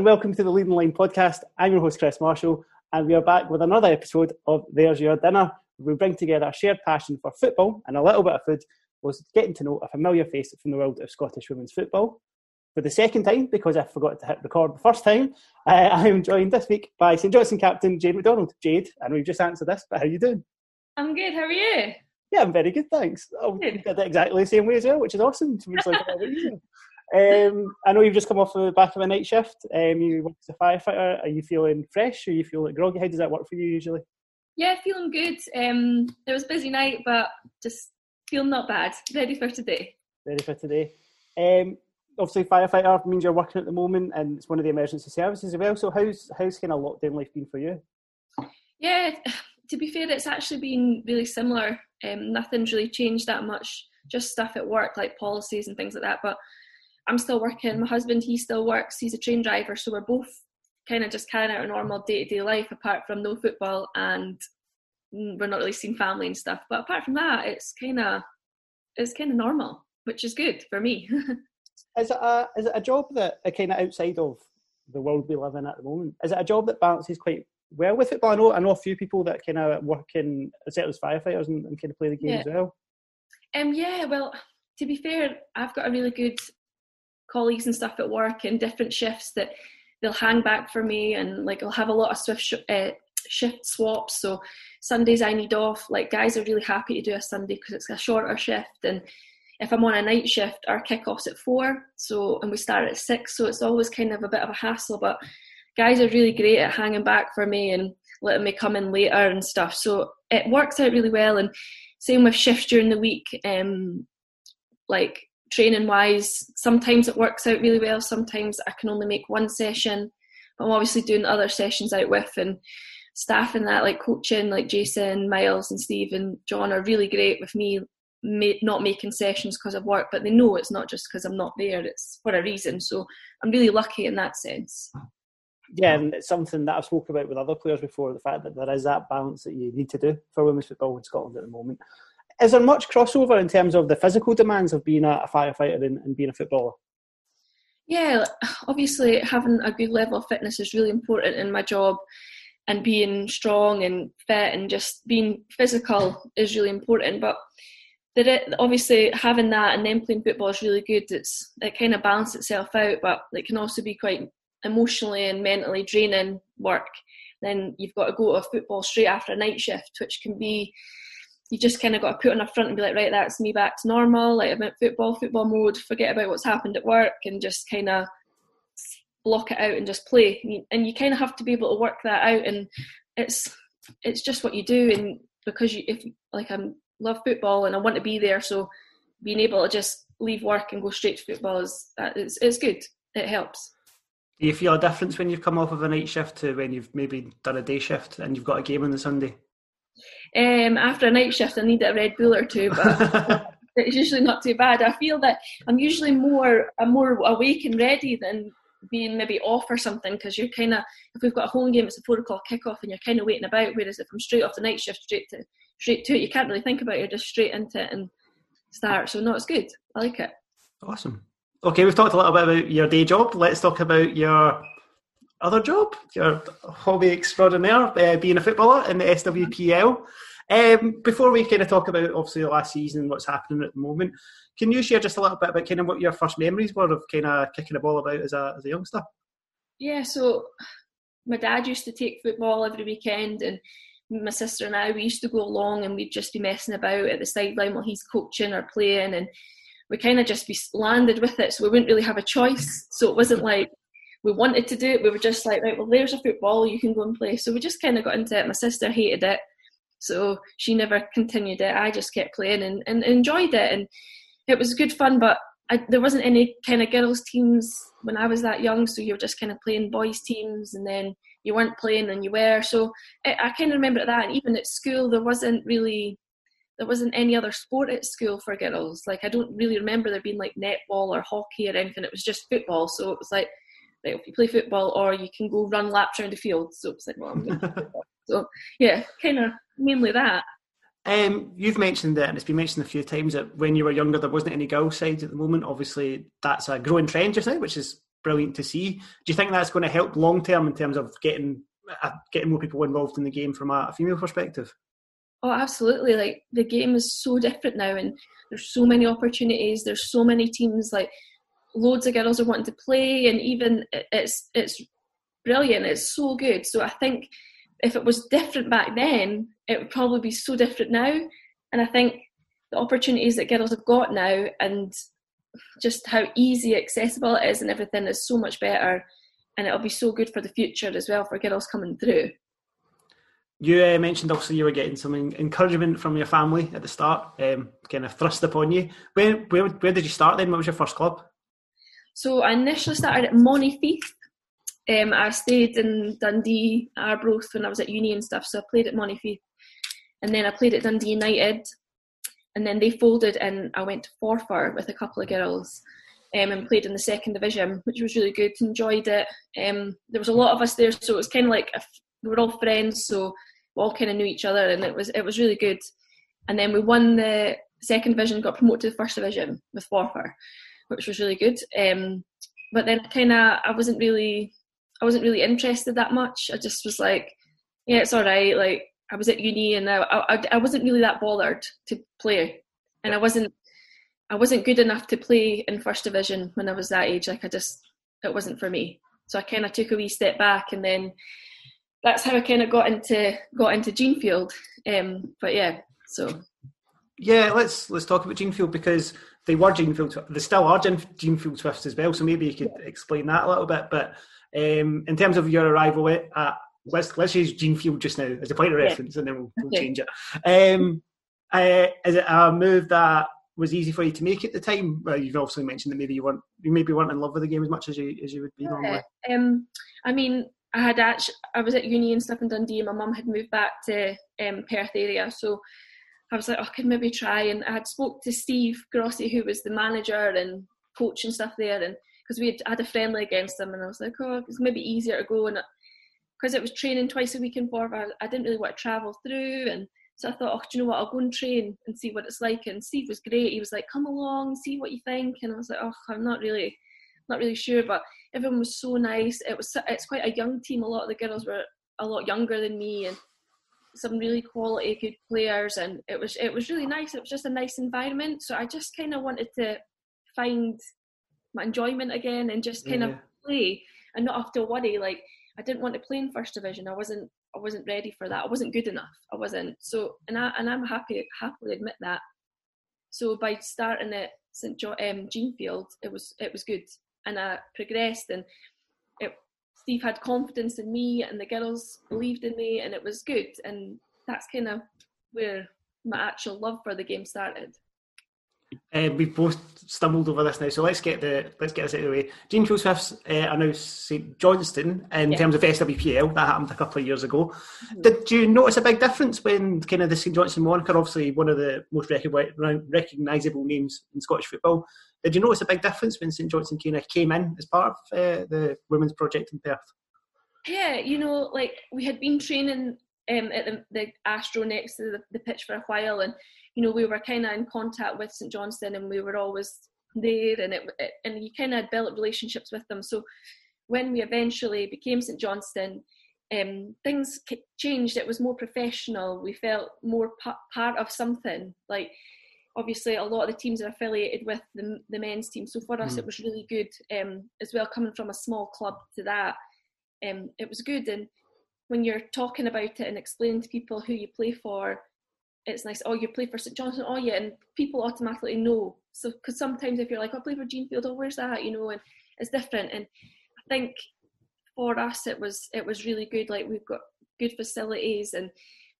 And welcome to the Leading Line podcast. I'm your host, Chris Marshall, and we are back with another episode of There's Your Dinner. We bring together a shared passion for football and a little bit of food, was getting to know a familiar face from the world of Scottish women's football. For the second time, because I forgot to hit record the first time, uh, I am joined this week by St Johnstone captain Jade McDonald. Jade, I know you've just answered this, but how are you doing? I'm good. How are you? Yeah, I'm very good, thanks. Oh, you did it exactly the same way as well, which is awesome. um, I know you've just come off the back of a night shift. Um, you work as a firefighter. Are you feeling fresh? Or you feel like groggy? How does that work for you usually? Yeah, feeling good. Um, it was a busy night, but just feeling not bad. Ready for today. Ready for today. Um, obviously, firefighter means you're working at the moment, and it's one of the emergency services as well. So, how's how's kind of lockdown life been for you? Yeah, to be fair, it's actually been really similar. Um, nothing's really changed that much. Just stuff at work, like policies and things like that. But I'm still working. My husband, he still works. He's a train driver, so we're both kind of just carrying out a normal day to day life, apart from no football, and we're not really seeing family and stuff. But apart from that, it's kind of it's kind of normal, which is good for me. is it a is it a job that uh, kind of outside of the world we live in at the moment? Is it a job that balances quite well with football? I know I know a few people that kind of work in as firefighters and, and kind of play the game yeah. as well. Um, yeah, well, to be fair, I've got a really good colleagues and stuff at work in different shifts that they'll hang back for me and like I'll have a lot of swift sh- uh, shift swaps. So Sundays I need off. Like guys are really happy to do a Sunday because it's a shorter shift and if I'm on a night shift, our kickoff's at four, so and we start at six, so it's always kind of a bit of a hassle. But guys are really great at hanging back for me and letting me come in later and stuff. So it works out really well. And same with shifts during the week. Um, like training wise, sometimes it works out really well. Sometimes I can only make one session. I'm obviously doing other sessions out with and staff and that, like coaching, like Jason, Miles, and Steve and John are really great with me not making sessions because of work, but they know it's not just because I'm not there, it's for a reason. So I'm really lucky in that sense. Yeah, and it's something that I've spoken about with other players before the fact that there is that balance that you need to do for women's football in Scotland at the moment. Is there much crossover in terms of the physical demands of being a, firefighter and, and being a footballer? Yeah, obviously having a good level of fitness is really important in my job and being strong and fit and just being physical is really important. But obviously having that and then playing football is really good. It's it kind of balances itself out, but it can also be quite emotionally and mentally draining work. Then you've got to go to football straight after a night shift, which can be you just kind of got to put on a front and be like, right, that's me back to normal. Like I'm at football, football mode. Forget about what's happened at work and just kind of block it out and just play. And you, and you kind of have to be able to work that out. And it's it's just what you do. And because you, if like I love football and I want to be there, so being able to just leave work and go straight to football is uh, it's, it's good. It helps. Do you feel a difference when you've come off of a night shift to when you've maybe done a day shift and you've got a game on the Sunday? Um, after a night shift, I need a Red Bull or two, but it's usually not too bad. I feel that I'm usually more I'm more awake and ready than being maybe off or something because you're kind of if we've got a home game, it's a four o'clock kickoff and you're kind of waiting about. Whereas if I'm straight off the night shift, straight to straight to it, you can't really think about it. You're just straight into it and start. So no, it's good. I like it. Awesome. Okay, we've talked a little bit about your day job. Let's talk about your other job, your hobby extraordinaire, uh, being a footballer in the SWPL. Um, before we kind of talk about obviously the last season, what's happening at the moment, can you share just a little bit about kind of what your first memories were of kind of kicking a ball about as a as a youngster? Yeah, so my dad used to take football every weekend, and my sister and I we used to go along, and we'd just be messing about at the sideline while he's coaching or playing, and we kind of just be landed with it, so we wouldn't really have a choice. So it wasn't like we wanted to do it. We were just like, right, well, there's a football, you can go and play. So we just kind of got into it. My sister hated it, so she never continued it. I just kept playing and, and enjoyed it, and it was good fun. But I, there wasn't any kind of girls' teams when I was that young, so you were just kind of playing boys' teams, and then you weren't playing and you were. So I, I kind of remember that. And even at school, there wasn't really there wasn't any other sport at school for girls. Like I don't really remember there being like netball or hockey or anything. It was just football. So it was like right, if you play football or you can go run laps around the field. So it's like, well, I'm going So yeah, kind of mainly that. Um, you've mentioned that, and it's been mentioned a few times that when you were younger, there wasn't any girl sides at the moment. Obviously, that's a growing trend just now, which is brilliant to see. Do you think that's going to help long term in terms of getting uh, getting more people involved in the game from a, a female perspective? Oh, absolutely! Like the game is so different now, and there's so many opportunities. There's so many teams. Like loads of girls are wanting to play, and even it's it's brilliant. It's so good. So I think if it was different back then, it would probably be so different now. And I think the opportunities that girls have got now, and just how easy accessible it is, and everything is so much better. And it'll be so good for the future as well for girls coming through. You uh, mentioned also you were getting some encouragement from your family at the start, um, kind of thrust upon you. Where, where, where did you start then? What was your first club? So I initially started at Monifieth. Um, I stayed in Dundee, Arbroath when I was at uni and stuff. So I played at Monifieth, and then I played at Dundee United, and then they folded, and I went to Forfar with a couple of girls. Um, and played in the second division, which was really good. Enjoyed it. Um, there was a lot of us there, so it was kind of like we were all friends. So we all kind of knew each other, and it was it was really good. And then we won the second division, got promoted to the first division with Forfar, which was really good. Um, but then kind of I wasn't really I wasn't really interested that much. I just was like, yeah, it's all right. Like I was at uni and I, I, I wasn't really that bothered to play, and I wasn't I wasn't good enough to play in first division when I was that age. Like I just it wasn't for me. So I kind of took a wee step back, and then that's how I kind of got into got into Jeanfield. Um, but yeah, so yeah, let's let's talk about Jeanfield because they were Jeanfield, they still are Jeanfield Swifts as well. So maybe you could explain that a little bit. But um, in terms of your arrival at, let's let's use Jeanfield just now as a point of reference, yeah. and then we'll, we'll okay. change it. Um, uh, is it a move that was easy for you to make at the time? Well, you've obviously mentioned that maybe you weren't you maybe weren't in love with the game as much as you as you would be normally. Um, I mean, I had actually I was at uni and stuff in Dundee. and My mum had moved back to um, Perth area, so I was like, oh, I could maybe try. And I had spoke to Steve Grossi, who was the manager and coach and stuff there, and because we had had a friendly against them, and I was like, oh, it's maybe easier to go and because it was training twice a week in Forfar, I didn't really want to travel through, and so I thought, oh, do you know what? I'll go and train and see what it's like. And Steve was great. He was like, come along, see what you think. And I was like, oh, I'm not really, not really sure, but everyone was so nice. It was, it's quite a young team. A lot of the girls were a lot younger than me, and some really quality good players and it was it was really nice. It was just a nice environment. So i just kind of wanted to find my enjoyment again and just kind yeah. of play and not have to worry. Like i didn't want to play in first division. I wasn't i wasn't ready for that. I wasn't good enough. I wasn't. So and i and i'm happy happily admit that. So by starting at st john um, jeanfield it was it was good. And i progressed and Steve had confidence in me and the girls believed in me and it was good and that's kind of where my actual love for the game started. Uh, we've both stumbled over this now, so let's get the let's get this out of the way. Jeanfield Swifts uh, are now St Johnstone in yeah. terms of SWPL. That happened a couple of years ago. Mm-hmm. Did you notice a big difference when kind of the St Johnstone moniker, obviously one of the most recognisable names in Scottish football, did you notice a big difference when St Johnstone kind of came in as part of uh, the women's project in Perth? Yeah, you know, like we had been training um, at the, the, Astro next to the, the, pitch for a while, and you know we were kind of in contact with St Johnstone, and we were always there, and it, it and you kind of built relationships with them. So when we eventually became St Johnstone, um, things changed. It was more professional. We felt more p- part of something. Like obviously a lot of the teams are affiliated with the, the men's team. So for us, mm. it was really good um, as well, coming from a small club to that. Um, it was good. And when you're talking about it and explaining to people who you play for, it's nice. Oh, you play for St Johnstone. Oh, yeah, and people automatically know. So because sometimes if you're like, oh, I play for Jeanfield. Oh, where's that? You know, and it's different. And I think for us, it was it was really good. Like we've got good facilities and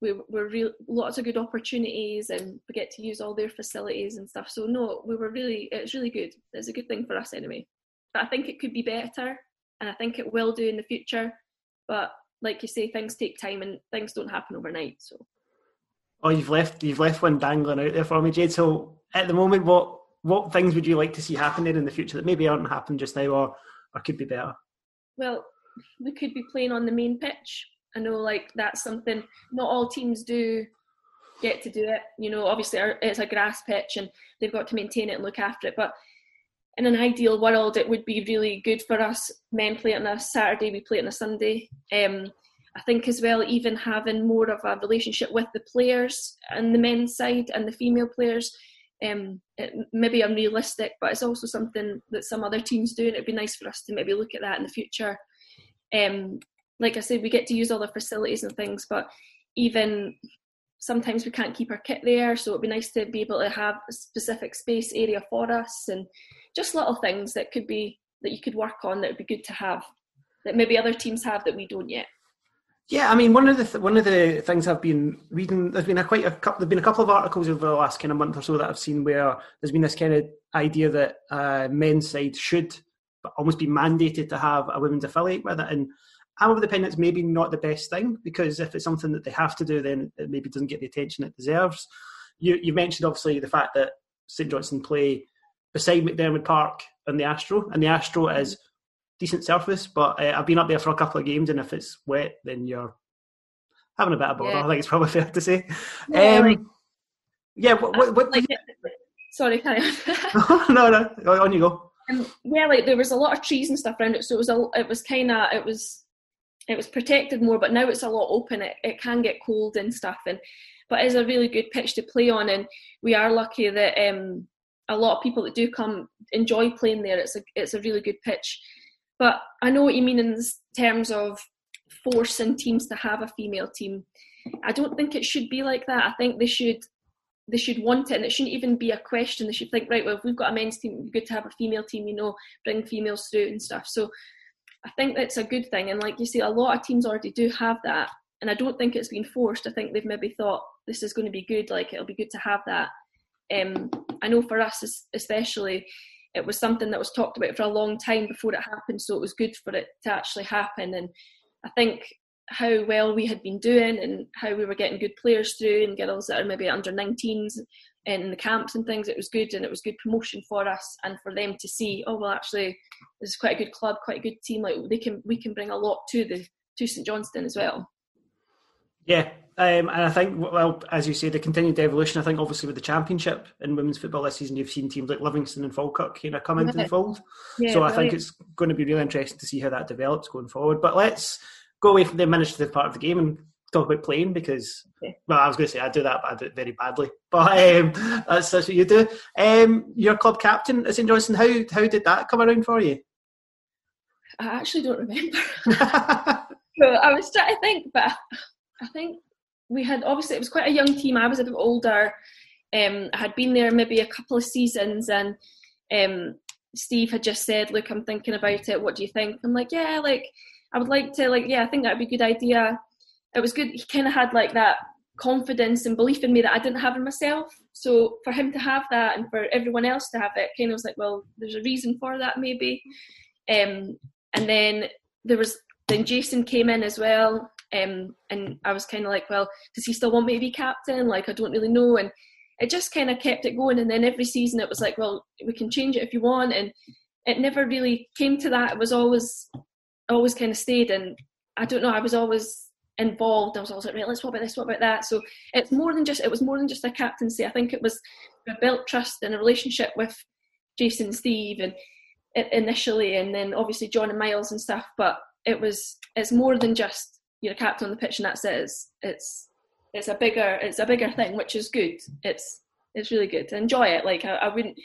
we were real lots of good opportunities and we get to use all their facilities and stuff. So no, we were really it's really good. It's a good thing for us anyway. But I think it could be better and I think it will do in the future. But like you say, things take time and things don't happen overnight. So Oh, you've left you've left one dangling out there for me, Jade. So at the moment what what things would you like to see happen there in the future that maybe aren't happening just now or, or could be better? Well, we could be playing on the main pitch I know like that's something not all teams do get to do it. You know, obviously it's a grass pitch and they've got to maintain it and look after it. But in an ideal world, it would be really good for us men play it on a Saturday, we play it on a Sunday. Um, I think as well, even having more of a relationship with the players and the men's side and the female players, um, it, maybe unrealistic, but it's also something that some other teams do, and it'd be nice for us to maybe look at that in the future. Um, like I said, we get to use all the facilities and things, but even sometimes we can't keep our kit there, so it'd be nice to be able to have a specific space area for us, and just little things that could be that you could work on that would be good to have that maybe other teams have that we don't yet. Yeah, I mean, one of the th- one of the things I've been reading, there's been a quite a couple, there've been a couple of articles over the last kind of month or so that I've seen where there's been this kind of idea that uh, men's side should almost be mandated to have a women's affiliate with it, and I'm of the opinion it's maybe not the best thing because if it's something that they have to do, then it maybe doesn't get the attention it deserves. You you mentioned obviously the fact that St Johnstone play beside McDiarmid Park and the Astro, and the Astro is decent surface, but uh, I've been up there for a couple of games, and if it's wet, then you're having a bit of bother. Yeah. I think it's probably fair to say. Yeah, um, like, yeah what, what, what like, sorry, carry on. no, no, on you go. Um, yeah, like there was a lot of trees and stuff around it, so it was a, it was kind of it was it was protected more, but now it's a lot open. It it can get cold and stuff, and but it's a really good pitch to play on, and we are lucky that um, a lot of people that do come enjoy playing there. It's a it's a really good pitch. But I know what you mean in terms of forcing teams to have a female team. I don't think it should be like that. I think they should they should want it and it shouldn't even be a question. They should think, right, well if we've got a men's team, it'd be good to have a female team, you know, bring females through and stuff. So I think that's a good thing. And like you say, a lot of teams already do have that. And I don't think it's been forced. I think they've maybe thought this is going to be good, like it'll be good to have that. Um, I know for us especially, it was something that was talked about for a long time before it happened, so it was good for it to actually happen. And I think how well we had been doing and how we were getting good players through and girls that are maybe under 19s in the camps and things, it was good and it was good promotion for us and for them to see, oh well actually this is quite a good club, quite a good team, like they can we can bring a lot to the to St Johnstone as well. Yeah, um, and I think, well, as you say, the continued evolution. I think, obviously, with the championship in women's football this season, you've seen teams like Livingston and Falkirk you know come into the fold. Yeah, so I think it's going to be really interesting to see how that develops going forward. But let's go away from the administrative part of the game and talk about playing because, okay. well, I was going to say I do that, but I do it very badly. But um, that's, that's what you do. Um, your club captain St Johnstone. How how did that come around for you? I actually don't remember. I was trying to think, but I think we had obviously it was quite a young team. I was a bit older. Um, I had been there maybe a couple of seasons, and um, Steve had just said, "Look, I'm thinking about it. What do you think?" I'm like, "Yeah, like I would like to, like, yeah, I think that'd be a good idea." It was good. He kind of had like that confidence and belief in me that I didn't have in myself. So for him to have that and for everyone else to have it, kind of was like, well, there's a reason for that maybe. Um, and then there was then Jason came in as well, um, and I was kind of like, well, does he still want me to be captain? Like, I don't really know. And it just kind of kept it going. And then every season it was like, well, we can change it if you want. And it never really came to that. It was always, always kind of stayed. And I don't know, I was always involved. I was always like, right, let's what about this, what about that. So it's more than just, it was more than just a captaincy. I think it was, built trust and a relationship with Jason and Steve and initially, and then obviously John and Miles and stuff. But it was, it's more than just you're a captain on the pitch and that's it. It's, it's it's a bigger it's a bigger thing, which is good. It's it's really good. Enjoy it. Like I, I wouldn't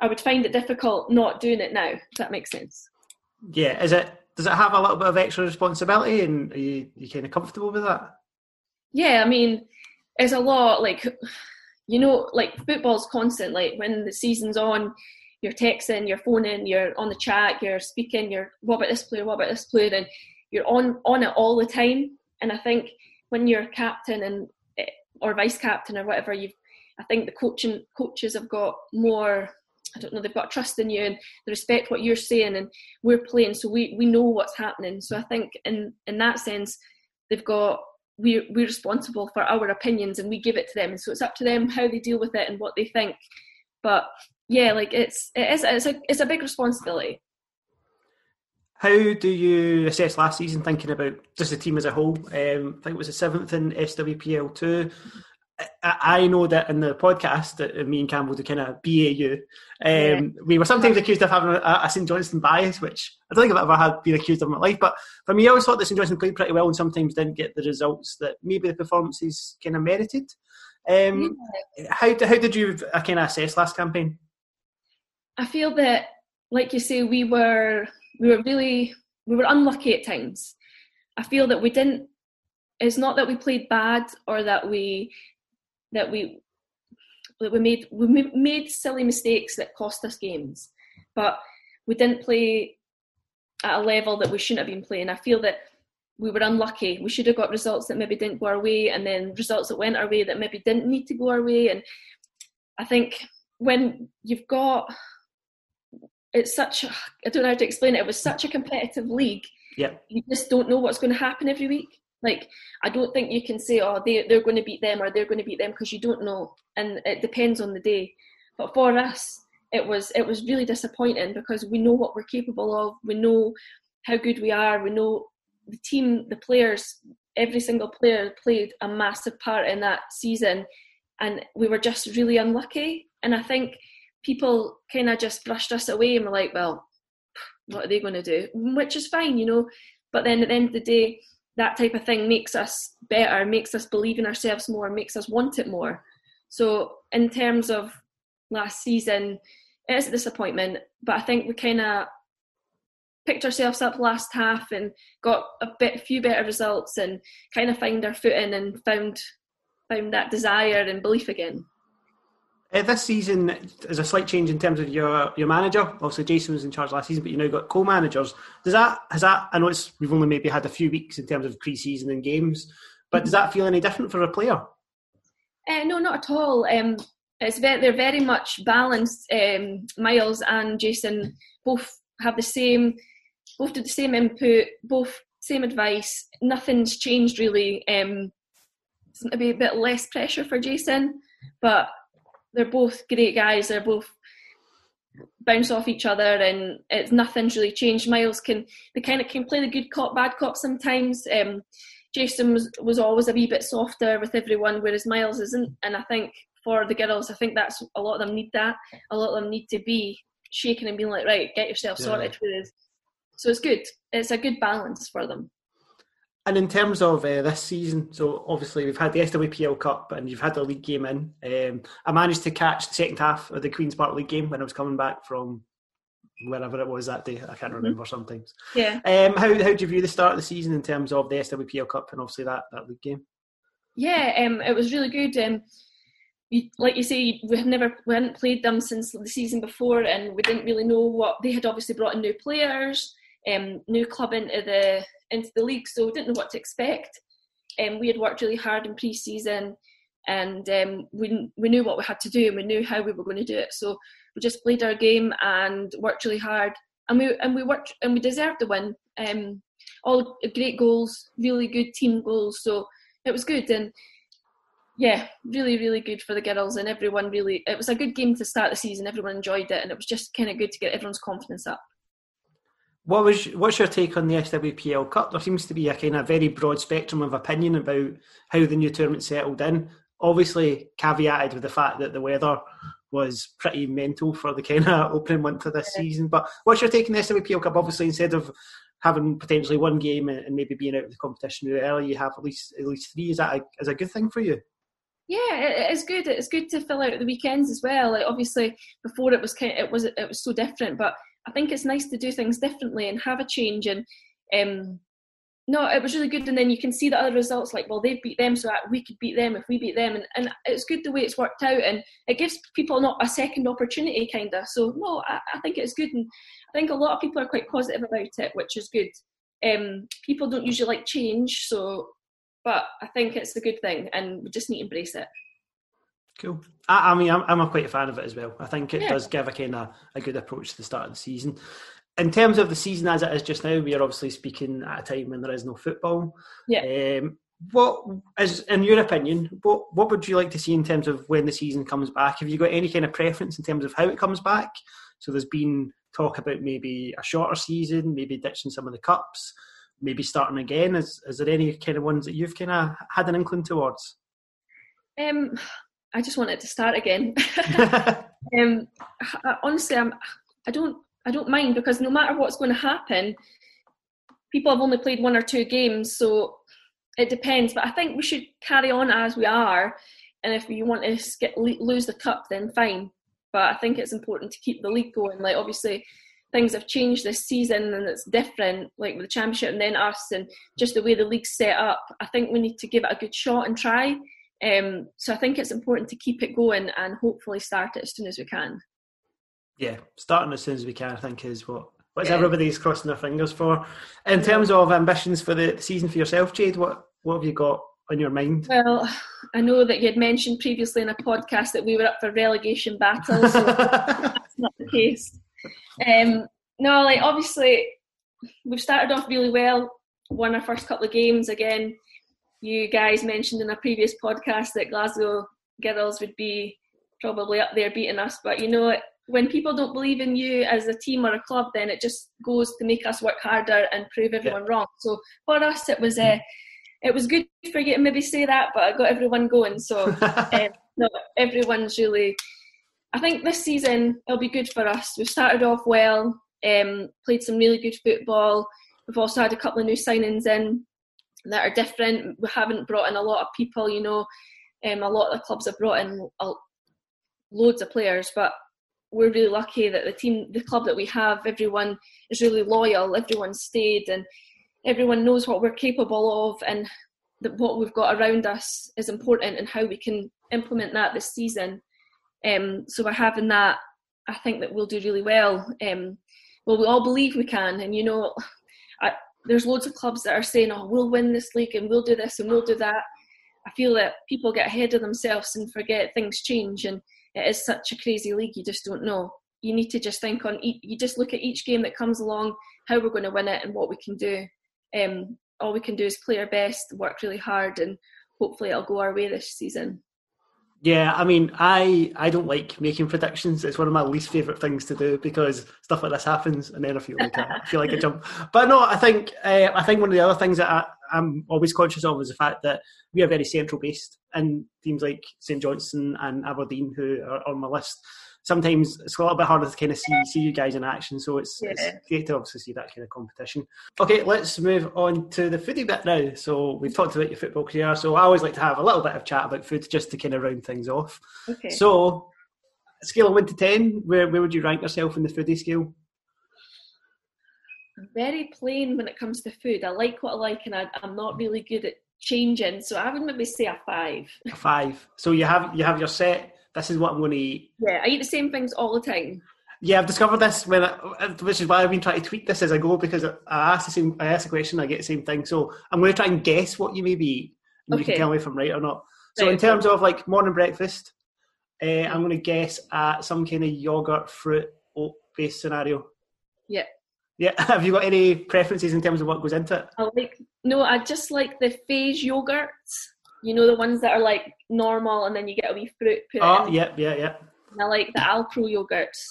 I would find it difficult not doing it now. If that makes sense. Yeah. Is it does it have a little bit of extra responsibility and are you you kind of comfortable with that? Yeah, I mean, it's a lot like you know, like football's constant. Like when the season's on, you're texting, you're phoning, you're on the chat, you're speaking, you're what about this player, what about this player, and you're on on it all the time. And I think when you're captain and eh, or vice captain or whatever, you've I think the coaching coaches have got more. I don't know. They've got trust in you and they respect what you're saying, and we're playing, so we we know what's happening. So I think in in that sense, they've got we're we're responsible for our opinions and we give it to them. And so it's up to them how they deal with it and what they think. But yeah, like it's it is it's a it's a big responsibility. How do you assess last season, thinking about just the team as a whole? Um, I think it was the seventh in SWPL two. I know that in the podcast that me and Campbell do kind of BAU, um, yeah. we were sometimes accused of having a, a, St Johnstone bias, which I don't think I've ever had been accused of in my life. But for me, I always thought that St Johnstone played pretty well and sometimes didn't get the results that maybe the performances kind of merited. Um, yeah. How how did you uh, kind of assess last campaign? I feel that, like you say, we were we were really we were unlucky at times. I feel that we didn't. It's not that we played bad or that we that we that we made we made silly mistakes that cost us games, but we didn't play at a level that we shouldn't have been playing. I feel that we were unlucky. We should have got results that maybe didn't go our way, and then results that went our way that maybe didn't need to go our way. And I think when you've got it's such I don't know how to explain it. It was such a competitive league. Yeah. You just don't know what's going to happen every week. Like I don't think you can say, oh, they they're going to beat them or they're going to beat them because you don't know, and it depends on the day. But for us, it was it was really disappointing because we know what we're capable of. We know how good we are. We know the team, the players, every single player played a massive part in that season, and we were just really unlucky. And I think people kind of just brushed us away and were like, well, what are they going to do? Which is fine, you know. But then at the end of the day, that type of thing makes us better, makes us believe in ourselves more, makes us want it more. So in terms of last season, it is a disappointment, but I think we kind of picked ourselves up last half and got a bit, few better results, and kind of found our footing and found found that desire and belief again. Uh, this season is a slight change in terms of your your manager. Obviously, Jason was in charge last season, but you now got co-managers. Does that has that? I know it's we've only maybe had a few weeks in terms of pre-season and games, but does that feel any different for a player? Uh, no, not at all. Um, it's very, they're very much balanced. Um, Miles and Jason both have the same, both do the same input, both same advice. Nothing's changed really. Um, maybe a bit less pressure for Jason, but they're both great guys. They're both bounce off each other, and it's nothing's really changed. Miles can they kind of can play the good cop, bad cop sometimes. Um, Jason was, was always a wee bit softer with everyone, whereas Miles isn't. And I think for the girls, I think that's a lot of them need that. A lot of them need to be shaking and being like, right, get yourself sorted. Yeah. So it's good. It's a good balance for them. And in terms of uh, this season, so obviously we've had the SWPL Cup and you've had the league game in. Um, I managed to catch the second half of the Queen's Park League game when I was coming back from wherever it was that day. I can't mm-hmm. remember mm-hmm. sometimes. Yeah. Um, how how do you view the start of the season in terms of the SWPL Cup and obviously that that league game? Yeah, um, it was really good. Um, you, like you say, we had never we hadn't played them since the season before, and we didn't really know what they had. Obviously, brought in new players, um, new club into the into the league, so we didn't know what to expect. Um, we had worked really hard in pre-season, and um, we we knew what we had to do, and we knew how we were going to do it. So we just played our game and worked really hard, and we and we worked and we deserved the win. Um, all great goals, really good team goals. So it was good, and yeah, really, really good for the girls, and everyone really. It was a good game to start the season. Everyone enjoyed it, and it was just kind of good to get everyone's confidence up. What was what's your take on the SWPL Cup? There seems to be a kind of very broad spectrum of opinion about how the new tournament settled in. Obviously, caveated with the fact that the weather was pretty mental for the kind of opening month of this season. But what's your take on the SWPL Cup? Obviously, instead of having potentially one game and maybe being out of the competition really early, you have at least at least three. Is that a, is a good thing for you? Yeah, it's good. It's good to fill out the weekends as well. Like obviously, before it was kind of, it was it was so different, but I think it's nice to do things differently and have a change. And um, no, it was really good. And then you can see the other results, like, well, they beat them, so we could beat them if we beat them. And, and it's good the way it's worked out. And it gives people not a second opportunity, kind of. So, no, I, I, think it's good. And I think a lot of people are quite positive about it, which is good. Um, people don't usually like change, so, but I think it's a good thing. And we just need to embrace it. Cool. I, I mean, I'm, I'm a quite a fan of it as well. I think it yeah. does give a kind of a good approach to the start of the season. In terms of the season as it is just now, we are obviously speaking at a time when there is no football. Yeah. Um, what is, in your opinion, what what would you like to see in terms of when the season comes back? Have you got any kind of preference in terms of how it comes back? So there's been talk about maybe a shorter season, maybe ditching some of the cups, maybe starting again. Is is there any kind of ones that you've kind of had an inkling towards? Um, I just wanted to start again. um, I, honestly, I'm, I don't, I don't mind because no matter what's going to happen, people have only played one or two games, so it depends. But I think we should carry on as we are, and if you want to get, lose the cup, then fine. But I think it's important to keep the league going. Like obviously, things have changed this season and it's different, like with the championship and then us and just the way the league's set up. I think we need to give it a good shot and try. Um, so I think it's important to keep it going and hopefully start it as soon as we can. Yeah, starting as soon as we can, I think, is what what yeah. everybody's crossing their fingers for. In terms of ambitions for the season for yourself, Jade, what what have you got on your mind? Well, I know that you had mentioned previously in a podcast that we were up for relegation battle, so that's not the case. Um, no, like obviously we've started off really well. Won our first couple of games again. You guys mentioned in a previous podcast that Glasgow Girls would be probably up there beating us, but you know when people don't believe in you as a team or a club, then it just goes to make us work harder and prove everyone yeah. wrong. So for us, it was uh, it was good for you to maybe say that, but I got everyone going. So um, no, everyone's really. I think this season it'll be good for us. We've started off well, um, played some really good football. We've also had a couple of new signings in that are different. We haven't brought in a lot of people, you know. Um, a lot of the clubs have brought in loads of players, but we're really lucky that the team, the club that we have, everyone is really loyal. Everyone stayed, and everyone knows what we're capable of, and that what we've got around us is important, and how we can implement that this season. Um, so by having that, I think that we'll do really well. Um, well, we all believe we can, and you know, I, there's loads of clubs that are saying, "Oh, we'll win this league, and we'll do this, and we'll do that." I feel that people get ahead of themselves and forget things change, and it is such a crazy league. You just don't know. You need to just think on. You just look at each game that comes along, how we're going to win it, and what we can do. Um, all we can do is play our best, work really hard, and hopefully it'll go our way this season. Yeah, I mean, I I don't like making predictions. It's one of my least favorite things to do because stuff like this happens, and then I feel like I, I feel like a jump. But no, I think uh, I think one of the other things that I, I'm always conscious of is the fact that we are very central based, and teams like St Johnstone and Aberdeen, who are on my list, sometimes it's a little bit harder to kind of see see you guys in action. So it's, yeah. it's great to obviously see that kind of competition. Okay, let's move on to the foodie bit now. So we've talked about your football career. So I always like to have a little bit of chat about food just to kind of round things off. Okay. So scale of one to ten, where where would you rank yourself in the foodie scale? I'm very plain when it comes to food. I like what I like, and I, I'm not really good at changing. So I would maybe say a five. A five. So you have you have your set. This is what I'm going to eat. Yeah, I eat the same things all the time. Yeah, I've discovered this when, I, which is why I've been trying to tweak this as I go because I ask the same, I ask a question, I get the same thing. So I'm going to try and guess what you maybe eat, and okay. you can tell me if I'm right or not. So right, in terms okay. of like morning breakfast, uh, I'm going to guess at some kind of yogurt, fruit, oat based scenario. Yeah. Yeah. Have you got any preferences in terms of what goes into it? I like no, I just like the phase yogurts. You know the ones that are like normal, and then you get a wee fruit put oh, in. yeah, yeah, yeah. And I like the Alpro yogurts.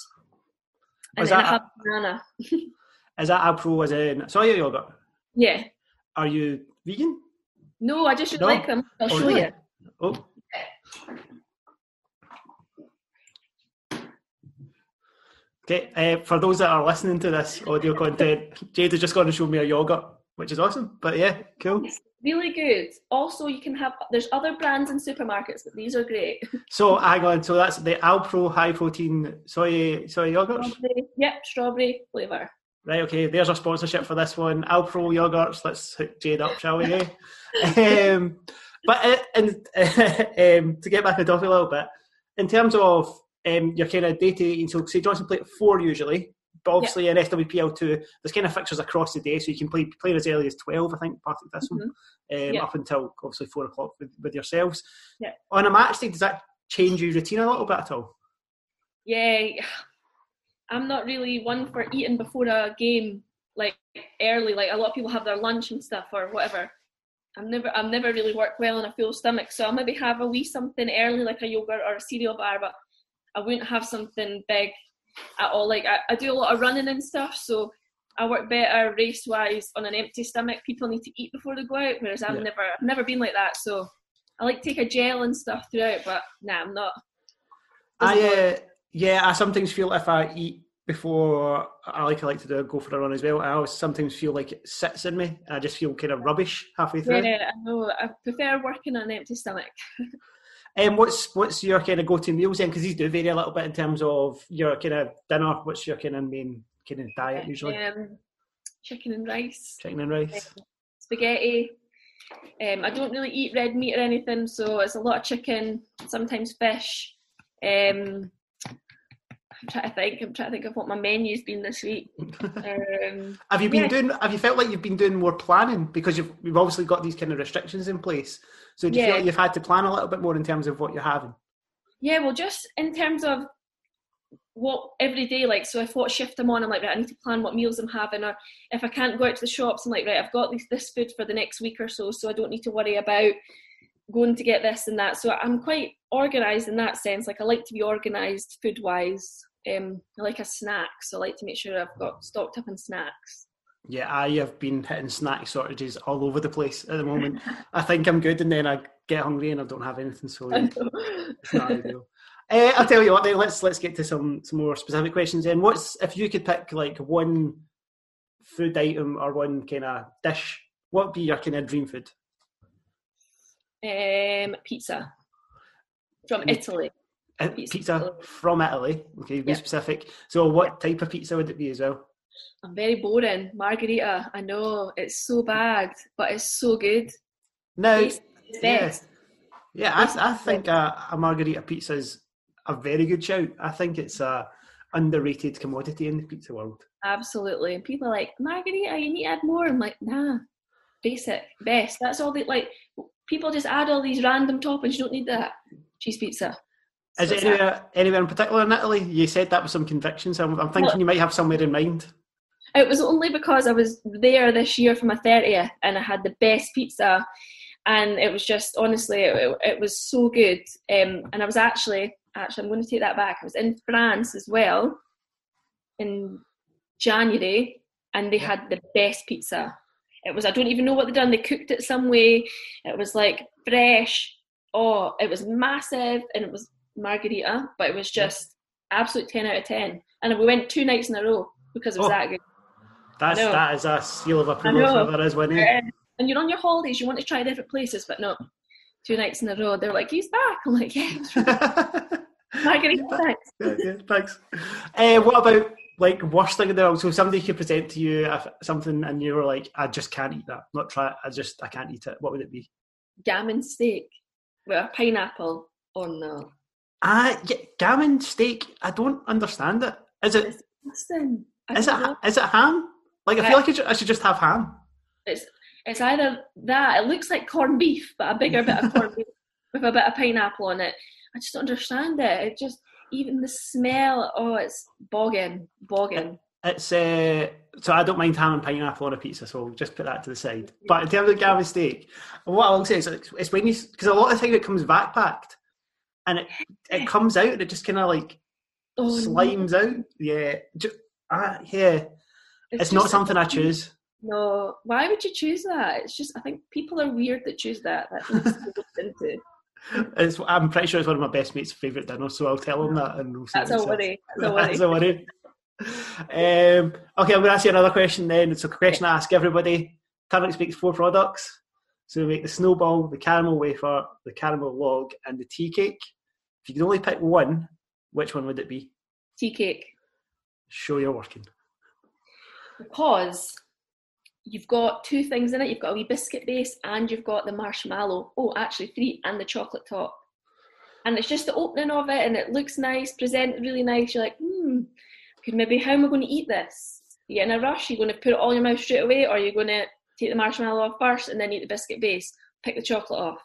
And is then that, I have banana. is that Alpro as in soya yogurt? Yeah. Are you vegan? No, I just no? like them. I'll oh, show really? you. Oh. Okay, uh, for those that are listening to this audio content, Jade has just gone to show me a yogurt, which is awesome. But yeah, cool. Really good. Also, you can have, there's other brands in supermarkets, but these are great. So hang on, so that's the Alpro high protein soy soy yogurts? Strawberry, yep, strawberry flavour. Right, okay, there's our sponsorship for this one. Alpro yogurts, let's hook Jade up, shall we? um, but uh, and, um, to get back on topic a little bit, in terms of um, your kind of day to day. So, St Johnstone play at four usually, but obviously yep. in SWPL two, there's kind of fixtures across the day, so you can play play as early as twelve. I think part of this mm-hmm. one, um, yep. up until obviously four o'clock with, with yourselves. Yep. On a match day, does that change your routine a little bit at all? Yeah, I'm not really one for eating before a game like early. Like a lot of people have their lunch and stuff or whatever. I'm never I'm never really worked well on a full stomach, so I'll maybe have a wee something early like a yogurt or a cereal bar, but I wouldn't have something big at all. Like I, I do a lot of running and stuff, so I work better race wise on an empty stomach. People need to eat before they go out, whereas I've yeah. never I've never been like that. So I like to take a gel and stuff throughout, but nah, I'm not. I uh, yeah, I sometimes feel if I eat before I like I like to do go for a run as well. I always sometimes feel like it sits in me. I just feel kind of rubbish halfway through. Yeah, I know. I prefer working on an empty stomach. And um, what's what's your kind of go to meals then? Because these do vary a little bit in terms of your kind of dinner. What's your kind of main kind of diet usually? Um, chicken and rice. Chicken and rice. Um, spaghetti. Um, I don't really eat red meat or anything, so it's a lot of chicken, sometimes fish. Um, I'm trying to think. I'm trying to think of what my menu's been this week. Um, have you been yeah. doing? Have you felt like you've been doing more planning because you've you've obviously got these kind of restrictions in place? So do you Yeah. feel like you've had to plan a little bit more in terms of what you're having? Yeah, well, just in terms of what every day, like, so if what shift I'm on, I'm like, right, I need to plan what meals I'm having, or if I can't go out to the shops, I'm like, right, I've got this, this food for the next week or so, so I don't need to worry about going to get this and that. So I'm quite organised in that sense. Like, I like to be organised food wise. Um, I like a snack, so I like to make sure I've got stocked up on snacks. Yeah, I have been hitting snack shortages all over the place at the moment. I think I'm good, and then I get hungry and I don't have anything. So yeah, it's not ideal. Uh, I'll tell you what. Then let's let's get to some some more specific questions. Then, what's if you could pick like one food item or one kind of dish? What would be your kind of dream food? um, pizza from. Italy. Pizza. Pizza from Italy. Okay, be Yeah. specific. So, what type of pizza would it be as well? I'm very boring. Margarita, I know it's so bad, but it's so good. No, is yeah. best. Yeah, I, I think a, a margarita pizza is a very good shout. I think it's a underrated commodity in the pizza world. Absolutely. And people are like, Margarita, you need to add more. I'm like, nah, basic, best. That's all they like. People just add all these random toppings. You don't need that. Cheese pizza. Is So it anywhere, anywhere in particular in Italy? You said that with some conviction, so I'm, I'm thinking Well- you might have somewhere in mind. It was only because I was there this year for my 30th and I had the best pizza. And it was just, honestly, it, it was so good. Um, and I was actually, actually, I'm going to take that back. I was in France as well in January and they had the best pizza. It was, I don't even know what they done. They cooked it some way. It was like fresh. Oh, it was massive and it was margarita, but it was just absolute 10 out of 10. And we went two nights in a row because it was Oh. that good. That's that is a seal of approval if there is one. Yeah. And you're on your holidays, you want to try different places, but no, two nights in a row. They're like, he's back. I'm like, yeah, margarita, thanks. yeah, yeah, thanks. Uh, what about like worst thing in the world? So somebody could present to you something and you were like, I just can't eat that. Not try. it. I just I can't eat it. What would it be? Gammon steak with a pineapple. Oh no. Ah, yeah, gammon steak. I don't understand it. Is it Listen, I is it know. is it ham? Like I feel like I should, just have ham. It's, it's either that, it looks like corned beef, but a bigger bit of corned beef with a bit of pineapple on it. I just don't understand it. It just, even the smell, oh, it's bogging, bogging. It's uh, so I don't mind ham and pineapple on a pizza, so we'll just put that to the side. But in terms of gammon steak, what I will say is it's, it's when you because a lot of the time it comes backpacked, and it it comes out and it just kind of like Oh, no. slimes out. Yeah, just, ah, yeah. It's, not just- something I choose. No, why would you choose that? It's just I think people are weird that choose that. That needs to into. It's, I'm pretty sure it's one of my best mates' favourite dinners, so I'll tell him that and we'll see That's a worry. That's a worry. That's a worry. Um, okay, I'm going to ask you another question then. It's a question I ask everybody. Tunnock's makes four products. So we make the snowball, the caramel wafer, the caramel log, and the tea cake. If you could only pick one, which one would it be? Tea cake. Show you're working. because you've got two things in it. You've got a wee biscuit base and you've got the marshmallow. Oh, actually three, and the chocolate top. And it's just the opening of it, and it looks nice, presented really nice. You're like, hmm, could maybe how am I going to eat this? You're in a rush. You're going to put it all in your mouth straight away, or you're going to take the marshmallow off first and then eat the biscuit base. Pick the chocolate off.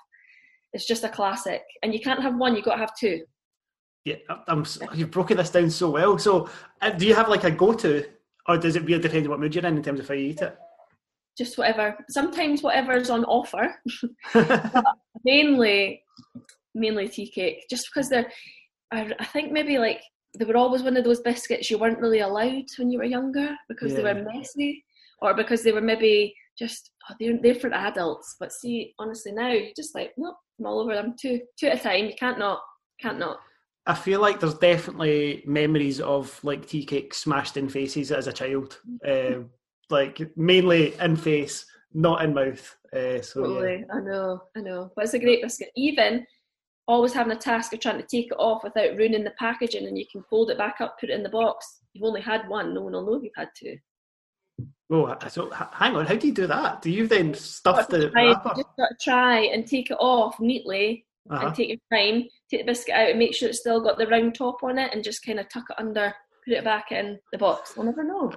It's just a classic, and you can't have one. You've got to have two. Yeah, I'm, you've broken this down so well. So, uh, do you have like a go-to, or does it really depend on what mood you're in in terms of how you eat it? Just whatever. Sometimes whatever's on offer. mainly mainly tea cake just because they're I, I think maybe like they were always one of those biscuits you weren't really allowed when you were younger because they were messy or because they were maybe just oh, they're, they're for adults but see honestly now you're just like nope I'm all over them. Two, two at a time. You can't not, can't not. I feel like there's definitely memories of like tea cakes smashed in faces as a child, um, like mainly in face, not in mouth. Uh, so Totally. yeah. I know, I know. But it's a great biscuit. Even always having a task of trying to take it off without ruining the packaging and you can fold it back up, put it in the box. You've only had one, no one will know if you've had two. Oh, so hang on, how do you do that? Do you then stuff the Try- wrapper? just got to try and take it off neatly Uh-huh. and take your time, take the biscuit out and make sure it's still got the round top on it and just kind of tuck it under, put it back in the box. We'll never know.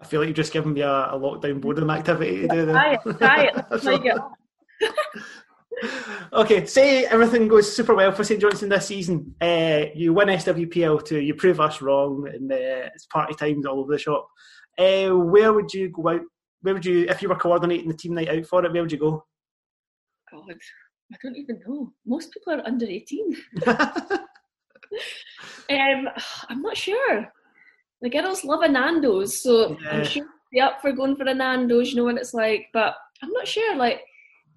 I feel like you've just given me a, a lockdown boredom activity to do Try there. it, try it. Let's try it. okay, say everything goes super well for St Johnstone this season. Uh, you win SWPL two, you prove us wrong, and uh, it's party times all over the shop. Uh, where would you go out? Where would you, if you were coordinating the team night out for it, where would you go? God, I don't even know. Most people are under 18. Um, I'm not sure. The girls love a Nando's, so Yeah. I'm sure they're up for going for a Nando's. You know what it's like, but I'm not sure. Like,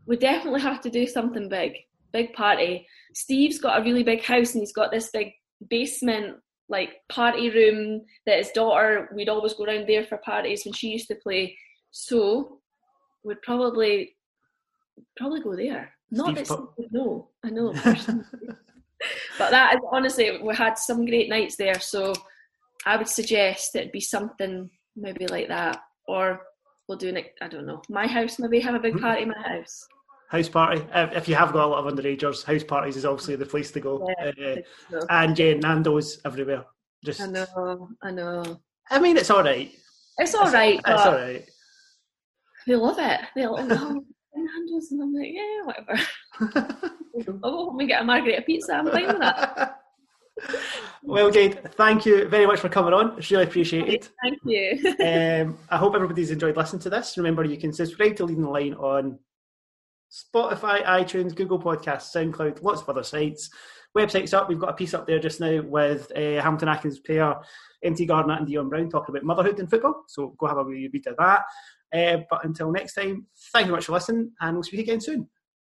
we definitely have to do something big, big party. Steve's got a really big house, and he's got this big basement, like party room that his daughter. We'd always go around there for parties when she used to play. So, we'd probably probably go there. Not Steve that put- Steve would know. I know. but that is honestly, we had some great nights there. So I would suggest it'd be something maybe like that, or we'll do it. I don't know. My house, maybe have a big hmm. party in my house. House party. If, if you have got a lot of underagers, house parties is obviously the place to go. Yeah. Uh, So, and yeah, Nando's everywhere. Just, I know, I know. I mean, it's all right. It's all right, It's but all right. they love it. They love oh, Nando's, and I'm like, yeah, whatever. I'll go home and get a margarita pizza. I'm fine with that. well, Jade, thank you very much for coming on. It's really appreciated. Thank you. um, I hope everybody's enjoyed listening to this. Remember, you can subscribe to Leading the Line on Spotify, iTunes, Google Podcasts, SoundCloud, lots of other sites. Website's up. We've got a piece up there just now with uh, Hamilton Accies player MT Gardner and Dion Brown talking about motherhood in football. So go have a wee read of that. Uh, but until next time, thank you very much for listening, and we'll speak again soon.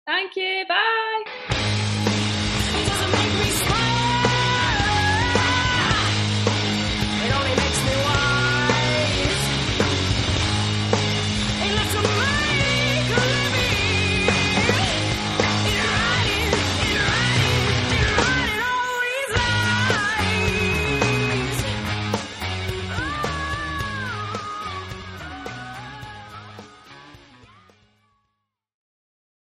Thank you. Bye.